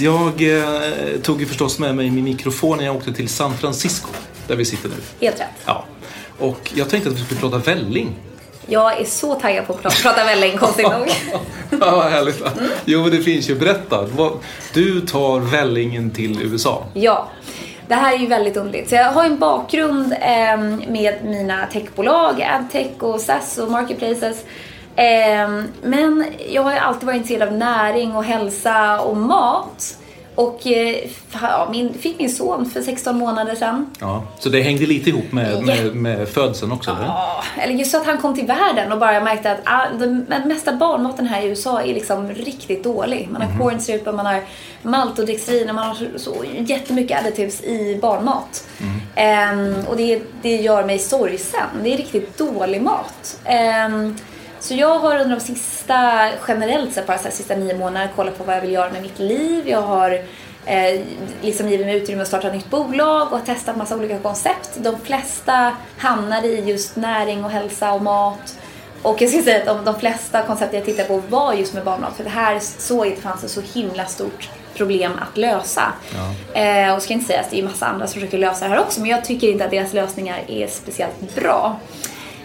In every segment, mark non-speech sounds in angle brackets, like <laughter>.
Jag eh, tog ju förstås med mig min mikrofon när jag åkte till San Francisco, där vi sitter nu. Helt rätt. Ja. Och jag tänkte att vi skulle prata välling. Jag är så taggad på att prata, välling, konstigt nog. <laughs> Ja, vad härligt va? Jo, men det finns ju. Berätta. Du tar vällingen till USA. Ja, det här är ju väldigt underligt. Så jag har en bakgrund eh, med mina techbolag, AdTech och SaaS och Marketplaces. Eh, men jag har alltid varit intresserad av näring och hälsa och mat. Och eh, ja, min, fick min son för 16 månader sedan. Ja. Så det hängde lite ihop med, med, med födseln också, eller? Ja, eller just så att han kom till världen och bara märkte att ah, den mesta barnmaten här i USA är liksom riktigt dålig. Man har corn syrup, man har maltodextrin och man har så, så jättemycket additives i barnmat. Ehm, och det, det gör mig sorgsen. Det är riktigt dålig mat. Ehm, så jag har under de sista, generellt sett bara så här, sista nio månaderna kollat på vad jag vill göra med mitt liv. Jag har eh, liksom givit mig utrymme att starta ett nytt bolag och testat massa olika koncept. De flesta hamnar i just näring och hälsa och mat. Och jag ska säga att de, de flesta koncept jag tittade på var just med barnmat. För det här såg jag att det fanns ett så himla stort problem att lösa. Eh, och ska inte säga att det är massa andra som försöker lösa det här också. Men jag tycker inte att deras lösningar är speciellt bra.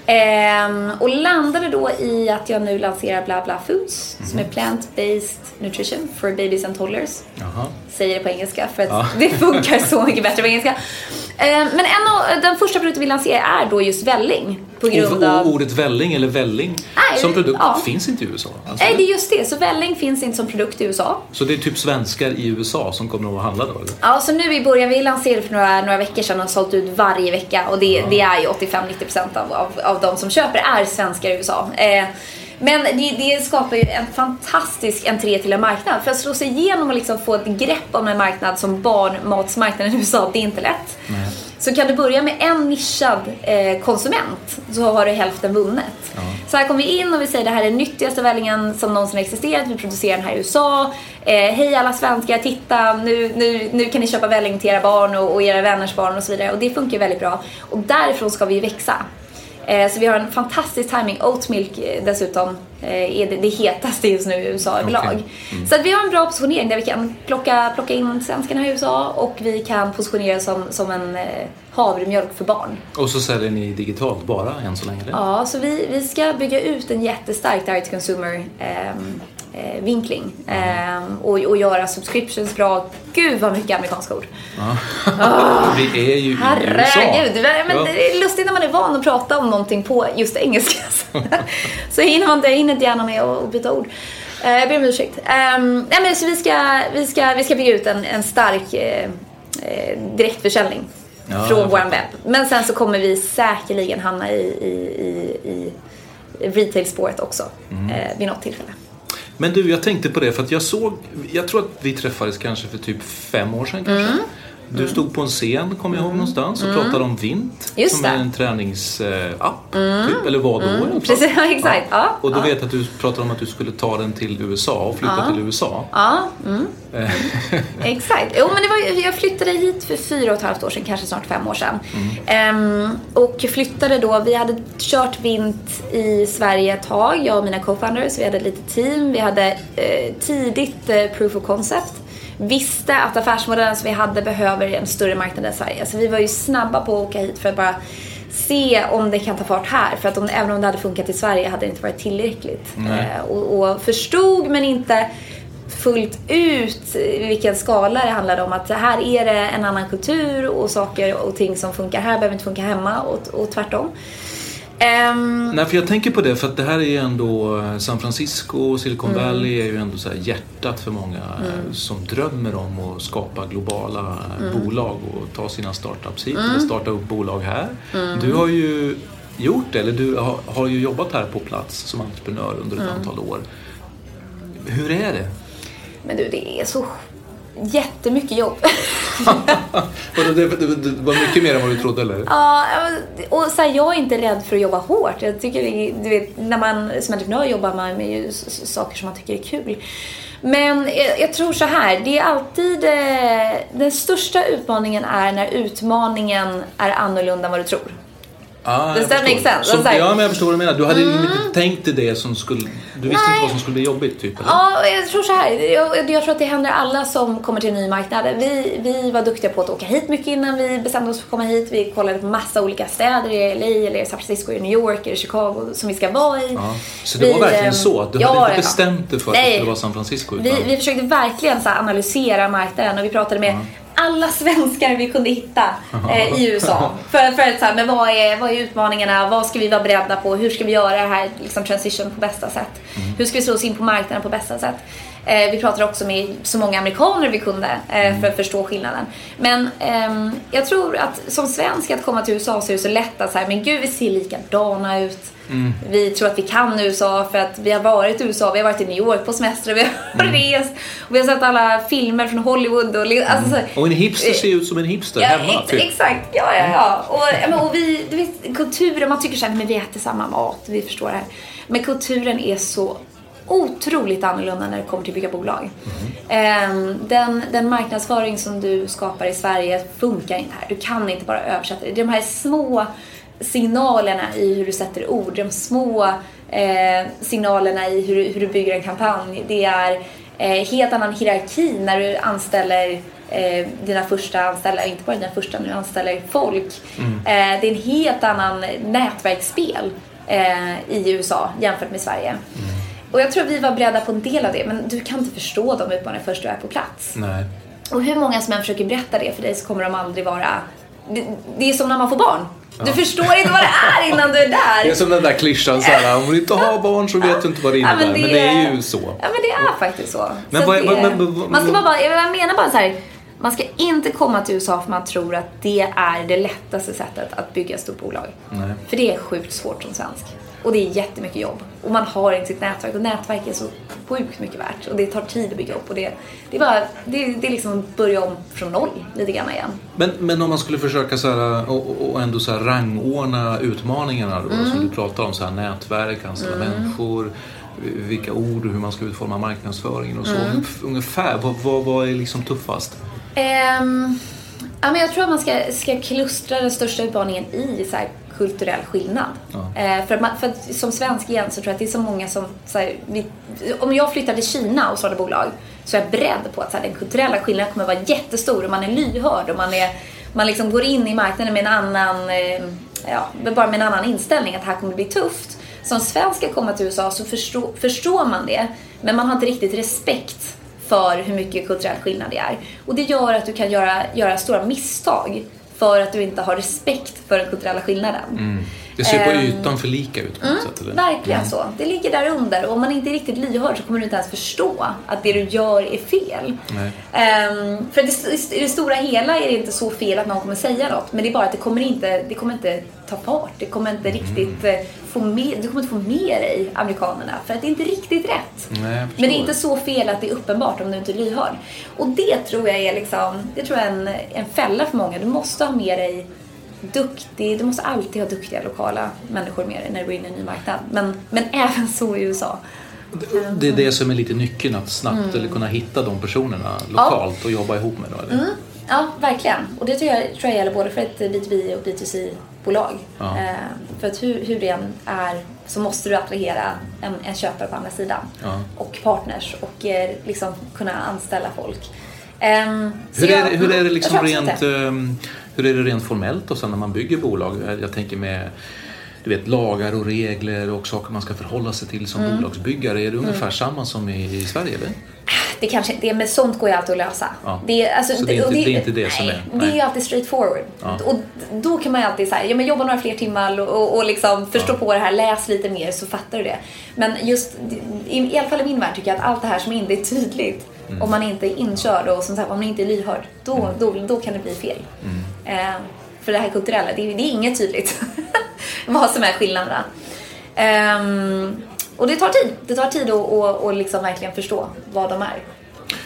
Ehm, och landade då i att jag nu lanserar Bla Bla Foods som är plant-based nutrition for babies and toddlers. Jaha. Säger det på engelska för att <laughs> det funkar så mycket bättre på engelska. Ehm, men en av, den första produkten vi lanserar är då just välling. På grund Och, av... ordet välling eller välling Nej, som produkt ja. finns inte i USA. Alltså, Nej, det är just det. Så välling finns inte som produkt i USA. Så det är typ svenskar i USA som kommer att handla då? Eller? Ja, så nu i början, vi lanserade för några, några veckor sedan och har sålt ut varje vecka och det, det är ju 85-90% av, av, av de som köper är svenskar i USA. Eh, men det, det skapar ju en fantastisk entré till en marknad. För att slå sig igenom och liksom få ett grepp om en marknad som barnmatsmarknaden i USA, det är inte lätt. Så kan du börja med en nischad eh, konsument så har du hälften vunnet. Så här kommer vi in och vi säger det här är den nyttigaste vällingen som någonsin existerat. Vi producerar den här i USA. Eh, Hej alla svenskar, titta nu, nu, nu kan ni köpa välling till era barn och, och era vänners barn och så vidare. Och det funkar väldigt bra. Och därifrån ska vi växa. Eh, Så vi har en fantastisk timing. Oatmilk eh, dessutom eh, är det, det hetaste just nu i USA överlag. Så att vi har en bra positionering där vi kan plocka, plocka in svenskarna i USA och vi kan positionera som, som en eh, havremjölk för barn. Och så säljer ni digitalt bara än så länge? Eller? Ja, så vi, vi ska bygga ut en jättestark direct consumer ehm, eh, vinkling ehm, och, och göra subscriptions bra. Gud vad mycket amerikanska ord. <laughs> Vi är ju i USA. Herregud, men Ja. det är lustigt när man är van att prata om någonting på just engelska. <laughs> så hinner man inte, hinner inte gärna med att byta ord. Eh, Jag ber om ursäkt. Um, nej men så vi ska, vi ska, vi ska bygga ut en, en stark eh, eh, direktförsäljning Ja, från vår webb. Men sen så kommer vi säkerligen hamna i, i, i, i retail-spåret också Mm. eh, vid något tillfälle. Men du, jag tänkte på det för att jag såg, jag tror att vi träffades kanske för typ fem år sedan kanske. Mm. Du stod på en scen, kommer jag ihåg någonstans, och pratade om Vint. Mm. Just som det. Mm. är en träningsapp, typ. Eller var då fall. Precis, <laughs> ja, exakt. Ja, Och då ja. vet jag att du pratade om att du skulle ta den till USA och flytta till USA. Ja, mm. <laughs> exakt. Jo, men det var, jag flyttade hit för fyra och ett halvt år sedan, kanske snart fem år sedan. Ehm, och flyttade då, vi hade kört vint i Sverige ett tag, jag och mina co-founders. Vi hade ett litet team. Vi hade eh, tidigt eh, proof of concept. Visste att affärsmodellen som vi hade behöver en större marknad än Sverige. Så vi var ju snabba på att åka hit för att bara se om det kan ta fart här. För att om, även om det hade funkat i Sverige hade det inte varit tillräckligt. Eh, och, och förstod men inte fullt ut vilken skala det handlade om. Att här är det en annan kultur och saker och ting som funkar här behöver inte funka hemma och, och tvärtom. Ehm, Nej, för jag tänker på det för att det här är ju ändå eh, San Francisco, Silicon Mm. Valley är ju ändå så hjärtat för många eh, som drömmer om att skapa globala eh, Mm. bolag och ta sina startups hit eller starta upp bolag här. Du har ju gjort det, eller du har, har ju jobbat här på plats som entreprenör under ett Mm. antal år. Hur är det? men du, det är så jättemycket jobb. <laughs> Det, det, det var mycket mer än vad du trodde eller? Ja, och så här, jag är inte rädd för att jobba hårt. Jag tycker, du vet, när man som entreprenör jobbar man med ju saker som man tycker är kul. Men jag, jag tror så här, det är alltid... Eh, den största utmaningen är när utmaningen är annorlunda än vad du tror. Ah, Does that make sense? Så, Alltså, ja, men jag förstår vad du menar. Du hade ju inte tänkt dig det som skulle... Du visste Nej. inte vad som skulle bli jobbigt, typ? Eller? Ja, jag tror så här. Jag, jag tror att det händer alla som kommer till en ny marknad. Vi, vi var duktiga på att åka hit mycket innan vi bestämde oss för att komma hit. Vi kollade på massa olika städer i LA, eller i San Francisco, i New York, eller Chicago som vi ska vara i. Ja. Så det var Vi, verkligen ehm, så? att Du ja, hade ja. inte bestämt dig för att det skulle vara San Francisco? Vi, Utan... vi försökte verkligen så analysera marknaden och vi pratade med alla svenskar vi kunde hitta eh, i <laughs> USA. För, för att så här, men vad är, vad är utmaningarna? Vad ska vi vara beredda på? Hur ska vi göra det här liksom, transition på bästa sätt? Hur ska vi slå oss in på marknaden på bästa sätt? Eh, vi pratade också med så många amerikaner vi kunde eh, för att förstå skillnaden. Men ehm, jag tror att som svensk att komma till USA så är det så lätt att säga, men gud vi ser likadana ut. Vi tror att vi kan USA för att vi har varit i USA, vi har varit i New York på semester, vi har rest och vi har sett alla filmer från Hollywood. Och, li- alltså, så, Och en hipster ser ju ut som en hipster Ja, hemma. ex- Typ. Exakt, ja, ja, ja. Och, och vi, du vet, kulturen, man tycker såhär, men vi äter samma mat, vi förstår det här. Men kulturen är så otroligt annorlunda när det kommer till att bygga bolag. Ehm, den, den marknadsföring som du skapar i Sverige funkar inte här. Du kan inte bara översätta det. Är de här små signalerna i hur du sätter ord, de små eh, signalerna i hur, hur du bygger en kampanj. Det är eh, helt annan hierarki när du anställer eh, dina första anställda, inte bara dina första, när du anställer folk. Eh, det är en helt annan nätverksspel eh, i USA jämfört med Sverige. Och jag tror vi var beredda på en del av det, men du kan inte förstå de utmaningarna först du är på plats. Nej. Och hur många som än försöker berätta det för dig så kommer de aldrig vara... Det, det är som när man får barn. Du förstår inte vad det är innan du är där. Det är som den där klyschan såhär, om du inte har barn så vet du inte vad det innebär. men, det... är ju så. Ja, men det är faktiskt så. Men så vad- det, men- men- man ska bara, bara, jag menar bara så här. Man ska inte komma till USA för man tror att det är det lättaste sättet att bygga ett stort bolag. Nej. För det är sjukt svårt som svensk. Och det är jättemycket jobb. Och man har inte sitt nätverk. Och nätverk är så sjukt mycket värt. Och det tar tid att bygga upp. Och det, det, är, bara, det, det är liksom att börja om från noll lite grann igen. Men, men om man skulle försöka så här, och, och- ändå så här rangordna utmaningarna då, Mm. som du pratar om, så här, nätverk, anställa människor, vilka ord och hur man ska utforma marknadsföringen och så. Mm. Ungefär, vad, vad, vad är liksom tuffast? Ehm, ja, men jag tror att man ska, ska klustra den största utmaningen i så här, kulturell skillnad. Eh, för, att man, för att som svensk igen så tror jag att det är så många som... Så här, vi, om jag flyttar till Kina och startar bolag så är jag beredd på att så här, den kulturella skillnaden kommer att vara jättestor och man är lyhörd och man, är, man liksom går in i marknaden med en annan... Eh, ja, bara med en annan inställning att det här kommer bli tufft. Som svensk ska komma till USA så förstå, förstår man det men man har inte riktigt respekt för hur mycket kulturell skillnad det är. Och det gör att du kan göra, göra stora misstag för att du inte har respekt för den kulturella skillnaden. Det ser på Ehm, ytan för lika ut på något sätt? Eller? Verkligen så. Det ligger där under. Och om man inte är riktigt lyhörd så kommer du inte ens förstå att det du gör är fel. Ehm, för det, i det stora hela är det inte så fel att någon kommer säga något. Men det är bara att det kommer inte, det kommer inte ta fart. Det kommer inte Mm. riktigt eh, få med, du kommer inte få med dig amerikanerna. För att det är inte riktigt rätt. Nej. Men det är inte så fel att det är uppenbart om du inte är lyhörd. Och det tror jag är liksom, det tror jag är en, en fälla för många. Du måste ha med dig duktig, du måste alltid ha duktiga lokala människor med dig när du går in i en ny marknad. Men, men <laughs> även så i USA. Det är det som är lite nyckeln, att snabbt eller kunna hitta de personerna lokalt och jobba ihop med dem. Eller? Ja, verkligen. Och det tror jag, tror jag gäller både för ett B2B och B2C-bolag. Ja. Eh, för att hur, hur det än är så måste du attrahera en, en köpare på andra sidan. Ja. Och partners och eh, liksom kunna anställa folk. Så Hur är, jag- det, hur är det jag liksom tror absolut rent, det. hur är det rent formellt då sen när man bygger bolag? Jag tänker med du vet, lagar och regler och saker man ska förhålla sig till som Mm. bolagsbyggare. Är det ungefär samma som i, i Sverige? Eller? Det kanske, det, men sånt går ju alltid att lösa. Ja. Det, är- alltså, Så det är inte- det är inte det som nej, är- Det är nej. ju alltid straight forward. Ja. Och då kan man ju alltid säga, ja men jobba några fler timmar och, och, liksom förstå på det här, läs lite mer så fattar du det. Men just, i, i alla fall i min värld tycker jag att allt det här som inte är tydligt, Mm. om man inte är inkörd och som sagt om man inte är lyhörd, då, då, då kan det bli fel. Mm. Eh, för det här kulturella, det, det är inget tydligt <laughs> <laughs> vad som är skillnaderna. Ehm, och det tar tid. Det tar tid att att- att liksom verkligen förstå vad de är.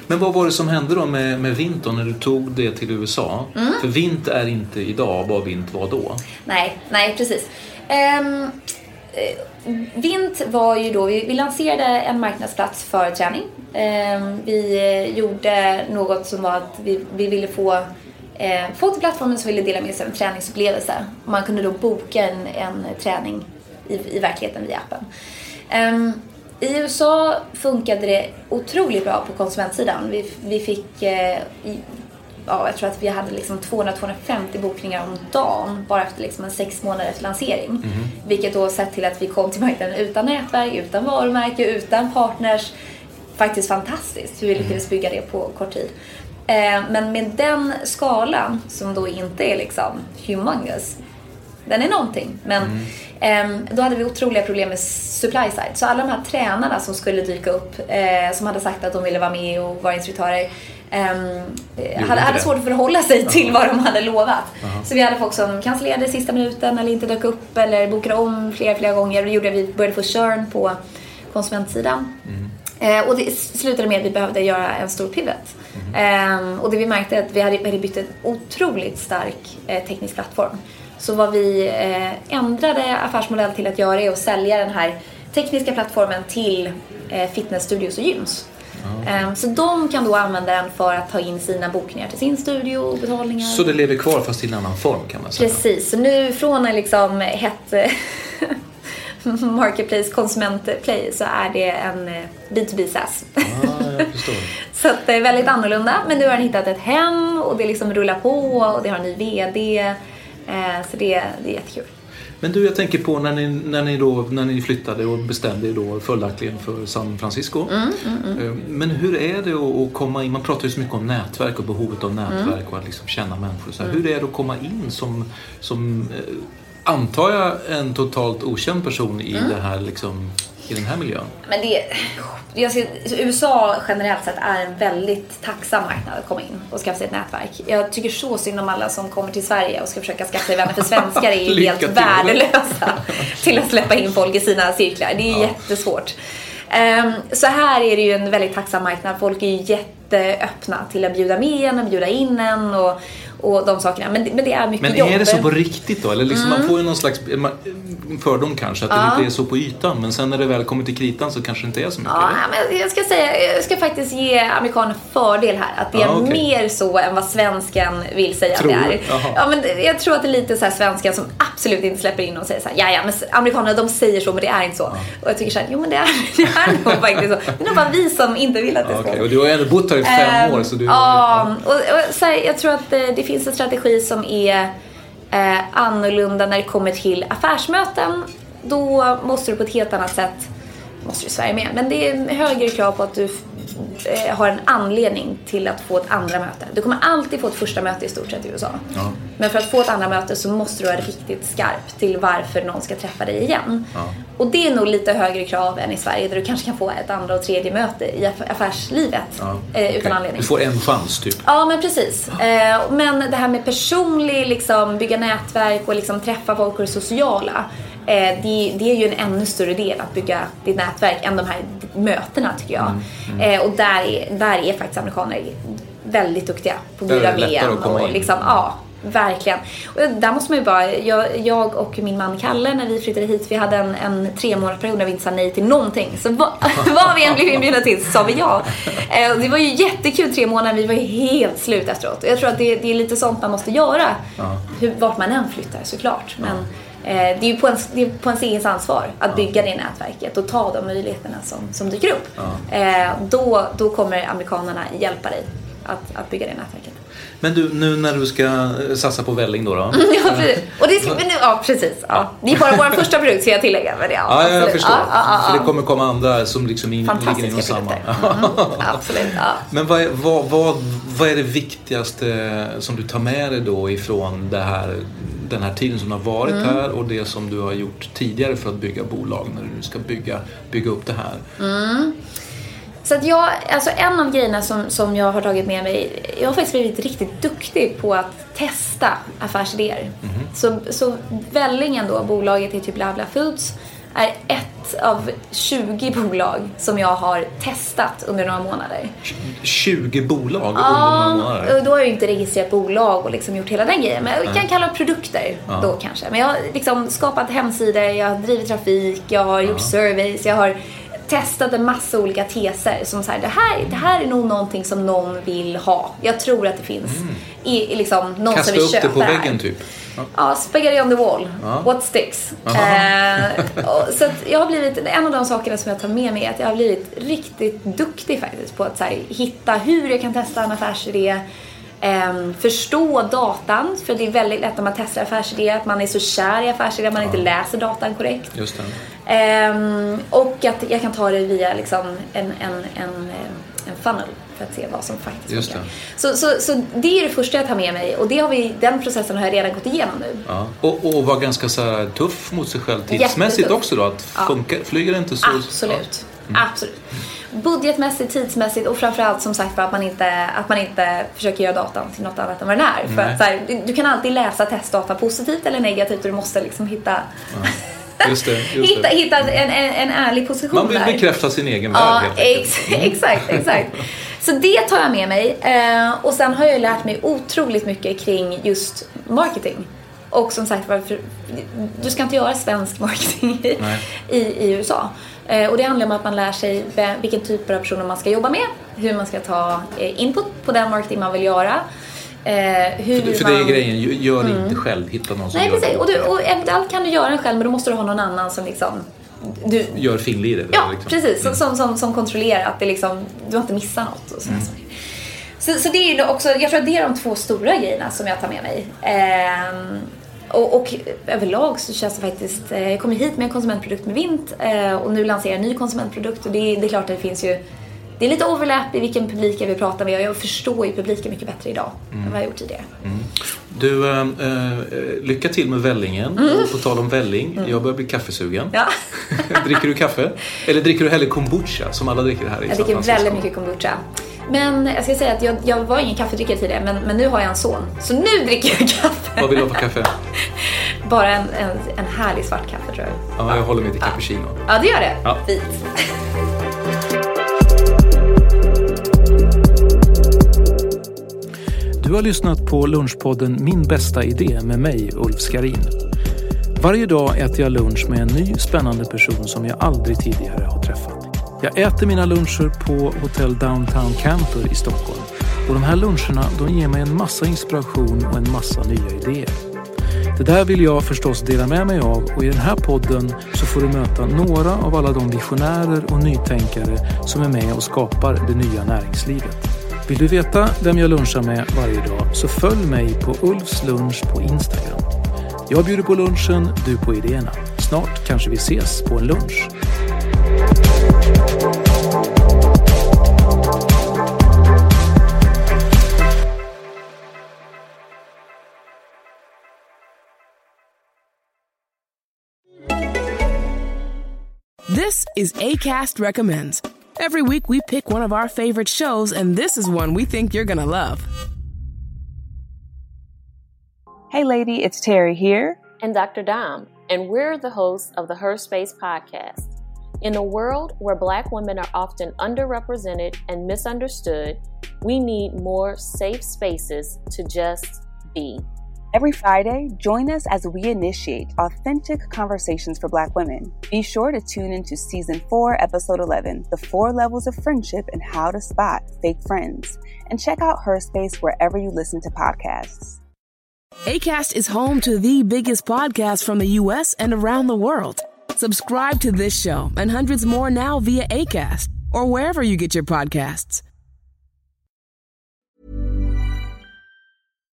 Men vad var det som hände då med, med Vint då, när du tog det till USA? Mm. För Vint är inte idag vad Vint var då. Nej, nej precis. Um, Vint var ju då, vi, vi lanserade en marknadsplats för träning. Ehm, vi eh, gjorde något som var att vi, vi ville få eh, Folk till plattformen som ville dela med sig av en träningsupplevelse. Man kunde då boka en, en träning i, i verkligheten via appen. Ehm, I USA funkade det otroligt bra på konsumentsidan. Vi, vi fick eh, i, ja, jag tror att vi hade liksom 200-250 bokningar om dagen bara efter liksom en sex månaders lansering. Vilket då sett till att vi kom till marknaden utan nätverk, utan varumärke, utan partners. Faktiskt fantastiskt hur vi lyckades bygga det på kort tid. Eh, men med den skalan som då inte är liksom humongous den är någonting. Men ehm, då hade vi otroliga problem med supply side. Så alla de här tränarna som skulle dyka upp, eh, som hade sagt att de ville vara med och vara instruktörer, ehm, eh, hade, hade svårt att förhålla sig till vad de hade lovat. Så vi hade folk som cancellerade i sista minuten eller inte dök upp eller bokade om flera, flera gånger. Det gjorde att vi började få churn på konsumentsidan. Eh, och det slutade med att vi behövde göra en stor pivot. Ehm, och det vi märkte är att vi hade, byggt en otroligt stark eh, teknisk plattform. Så vad vi eh, ändrade affärsmodell till att göra är att sälja den här tekniska plattformen till eh, fitnessstudios och gyms. Ehm, så de kan då använda den för att ta in sina bokningar till sin studio och betalningar. Så det lever kvar fast i en annan form kan man säga. Precis, så nu från en liksom hett eh, <laughs> <laughs> marketplace, konsumentplay så är det en eh, B2B SaaS. Ja, jag förstår. <laughs> Så det är väldigt annorlunda. Men nu har den hittat ett hem och det liksom rullar på och det har en ny VD. Eh, Så det, det är jättekul. Men du, jag tänker på när ni, när ni, då, när ni flyttade och bestämde er då följaktligen för San Francisco. Mm, Eh, Men hur är det att- komma in? Man pratar ju så mycket om nätverk och behovet av nätverk Mm. och att liksom känna människor. Så här, Hur är det att komma in som, som eh, antar jag, en totalt okänd person i, Mm. det här, liksom, i den här miljön? Men det, jag ser, USA generellt sett är en väldigt tacksam marknad att komma in och skaffa sig ett nätverk. Jag tycker så synd om alla som kommer till Sverige och ska försöka skaffa sig vänner för svenskar är ju <laughs> helt till. värdelösa <laughs> till att släppa in folk i sina cirklar. Det är jättesvårt. Ehm, så här är det ju en väldigt tacksam marknad. Folk är ju jätteöppna till att bjuda med en och bjuda in en och, och de sakerna. Men, men det är mycket Men jobb. är det så på riktigt då? Eller liksom Mm. Man får ju någon slags eh, fördom kanske, att det inte är så på ytan. Men sen när det väl kommer till kritan så kanske det inte är så mycket. Ja, eller? men jag ska säga, jag ska faktiskt ge amerikaner fördel här. Att det är Ja, okej. mer så än vad svensken vill säga Tror att det är. Jaha. Ja, men jag tror att det är lite så här svenskan som absolut inte släpper in och säger så här, ja, ja, men amerikanerna de säger så men det är inte så. Och jag tycker så här, jo men det är, <laughs> det är nog faktiskt så. Det är nog bara vi som inte vill att det Ja, ska okej. Och du har ändå bott här i fem Ehm, år. Så du, Ja, och, och så här, jag tror att eh, det finns en strategi som är eh, annorlunda när det kommer till affärsmöten. Då måste du på ett helt annat sätt, måste du i Sverige med, men det är högre krav på att du eh, har en anledning till att få ett andra möte. Du kommer alltid få ett första möte i stort sett i USA. Ja. Men för att få ett andra möte så måste du vara riktigt skarp till varför någon ska träffa dig igen. Och det är nog lite högre krav än i Sverige där du kanske kan få ett andra och tredje möte i aff- affärslivet Ja, eh, utan okej. anledning. Du får en chans typ. Ja, men precis. Eh, men det här med personlig, liksom, bygga nätverk och liksom, träffa folk och det sociala. Eh, det, det är ju en ännu större del att bygga ditt nätverk än de här mötena tycker jag. Mm, Eh, och där är, där är faktiskt amerikaner väldigt duktiga på att bjuda med. komma och liksom, ja, verkligen. Och där måste man ju bara, jag, jag och min man Kalle när vi flyttade hit, vi hade en, en tre månadersperiod när vi inte sa nej till någonting. Så vad, <laughs> vad vi än blev inbjudna till så sa vi ja. Eh, det var ju jättekul tre månader, vi var ju helt slut efteråt. Och jag tror att det, det är lite sånt man måste göra, hur, vart man än flyttar såklart. Men eh, det är ju på ens, det är på ens eget ansvar att bygga det nätverket och ta de möjligheterna som, som dyker upp. Eh, då, då kommer amerikanerna hjälpa dig att, att bygga det nätverket. Men du, nu när du ska eh, satsa på välling då? då? <laughs> Ja, precis. Och det, men, nu- ja, precis. Ja. Det är bara vår första produkt ska jag tillägga. Men ja, <laughs> Ja, jag förstår. Ja, ja, ja, För ja. det kommer komma andra som liksom in, ligger inom samma. produkter. Mm, <laughs> absolut. Ja. Men vad är, vad, vad, vad är det viktigaste som du tar med dig då ifrån det här, den här tiden som har varit Mm. här och det som du har gjort tidigare för att bygga bolag när du nu ska bygga, bygga upp det här? Mm. Så att jag, alltså en av grejerna som, som jag har tagit med mig, jag har faktiskt blivit riktigt duktig på att testa affärsidéer. Så, så Vällingen då, bolaget i typ Blabla Foods, är ett av 20 bolag som jag har testat under några månader. 20 bolag under några månader? då har jag ju inte registrerat bolag och liksom gjort hela den grejen. Men jag kan kalla det produkter då kanske. Men jag har liksom skapat hemsidor, jag har drivit trafik, jag har gjort surveys, jag har testat en massa olika teser som så här, det här, det här är nog någonting som någon vill ha. Jag tror att det finns i, i liksom, någon Kasta som vill upp det köpa på här. väggen typ? Ja. Ja, spaghetti on the wall. What sticks? Eh, och, så jag har blivit, en av de sakerna som jag tar med mig är att jag har blivit riktigt duktig faktiskt på att så här, hitta hur jag kan testa en affärsidé. ehm, förstå datan, för det är väldigt lätt när man testar affärsidé att man är så kär i affärsidé att man inte läser datan korrekt. Just. Ehm, och att jag kan ta det via liksom en, en, en, eh, en funnel för att se vad som faktiskt Just funkar. Så, så, så det är det första jag tar med mig och det har vi, den processen har jag redan gått igenom nu. Ja. Och, och vara ganska så här tuff mot sig själv tidsmässigt Jättetuff. också då? Att funka, flyger det inte så... Absolut. Absolut. Budgetmässigt, tidsmässigt och framförallt som sagt att man inte, att man inte försöker göra datan till något annat än vad den är. För att, så här, du, kan alltid läsa testdata positivt eller negativt och du måste liksom hitta, Ja. Just det, just <laughs> hitta, det. hitta en, en, en ärlig position Man vill där. bekräfta sin egen Ja, värld helt enkelt. ex, <laughs> exakt, exakt. Så det tar jag med mig. Eh, och sen har jag lärt mig otroligt mycket kring just marketing. Och som sagt varför, du ska inte göra svensk <laughs> marketing i, Nej. i, i USA. Eh, och det handlar om att man lär sig vilken typ av personer man ska jobba med, hur man ska ta eh, input på den marketing man vill göra. Eh, hur För, för man... det är grejen, Gör- det inte själv. Hitta någon som Nej, gör, precis. det Och, du, åt och eventuellt kan du göra den själv men då måste du ha någon annan som liksom... Du. Gör finlir det. Ja, liksom. precis. Som, som, som, som kontrollerar att det liksom, du har inte missat något. Och sådana saker. Så, så det är också, jag tror att det är de två stora grejerna som jag tar med mig. Ehm, och, och överlag så känns det faktiskt, eh, jag kom hit med en konsumentprodukt med Vint eh, och nu lanserar jag en ny konsumentprodukt och det, är- det är klart att det finns ju det är lite overlap i vilken publik jag vill prata med och jag förstår ju publiken mycket bättre idag än vad jag gjort tidigare. Du, äh, äh, lycka till med vällingen. Och på tal om välling, jag börjar bli kaffesugen. Mm. Ja. <laughs> dricker du kaffe? Eller dricker du hellre kombucha som alla dricker här i Jag San dricker väldigt mycket kombucha. Men jag ska säga att jag, jag var ingen kaffedrickare tidigare, men, men nu har jag en son. Så nu dricker jag kaffe. Vad vill du ha för kaffe? <laughs> Bara en, en, en härlig svart kaffe tror jag. Ja, jag håller mig till cappuccino. Ja, det gör det. Ja. Fint. <laughs> Du har lyssnat på Lunchpodden Min bästa idé med mig, Ulf Skarin. Varje dag äter jag lunch med en ny spännande person som jag aldrig tidigare har träffat. Jag äter mina luncher på Hotel Downtown Camper i Stockholm. Och de här luncherna de ger mig en massa inspiration och en massa nya idéer. Det där vill jag förstås dela med mig av och i den här podden så får du möta några av alla de visionärer och nytänkare som är med och skapar det nya näringslivet. Vill du veta vem jag lunchar med varje dag så följ mig på Ulfs lunch på Instagram. Jag bjuder på lunchen, du på idéerna. Snart kanske vi ses på en lunch. This is Acast recommends. Every week we pick one of our favorite shows, and this is one we think you're gonna love. Hey, lady, it's Terry here. And Dr. Dom, and we're the hosts of the Her Space podcast. In a world where Black women are often underrepresented and misunderstood, we need more safe spaces to just be. Every Friday, join us as we initiate authentic conversations for Black women. Be sure to tune into Season 4, Episode 11 The Four Levels of Friendship and How to Spot Fake Friends. And check out Her Space wherever you listen to podcasts. ACAST is home to the biggest podcasts from the U.S. and around the world. Subscribe to this show and hundreds more now via ACAST or wherever you get your podcasts.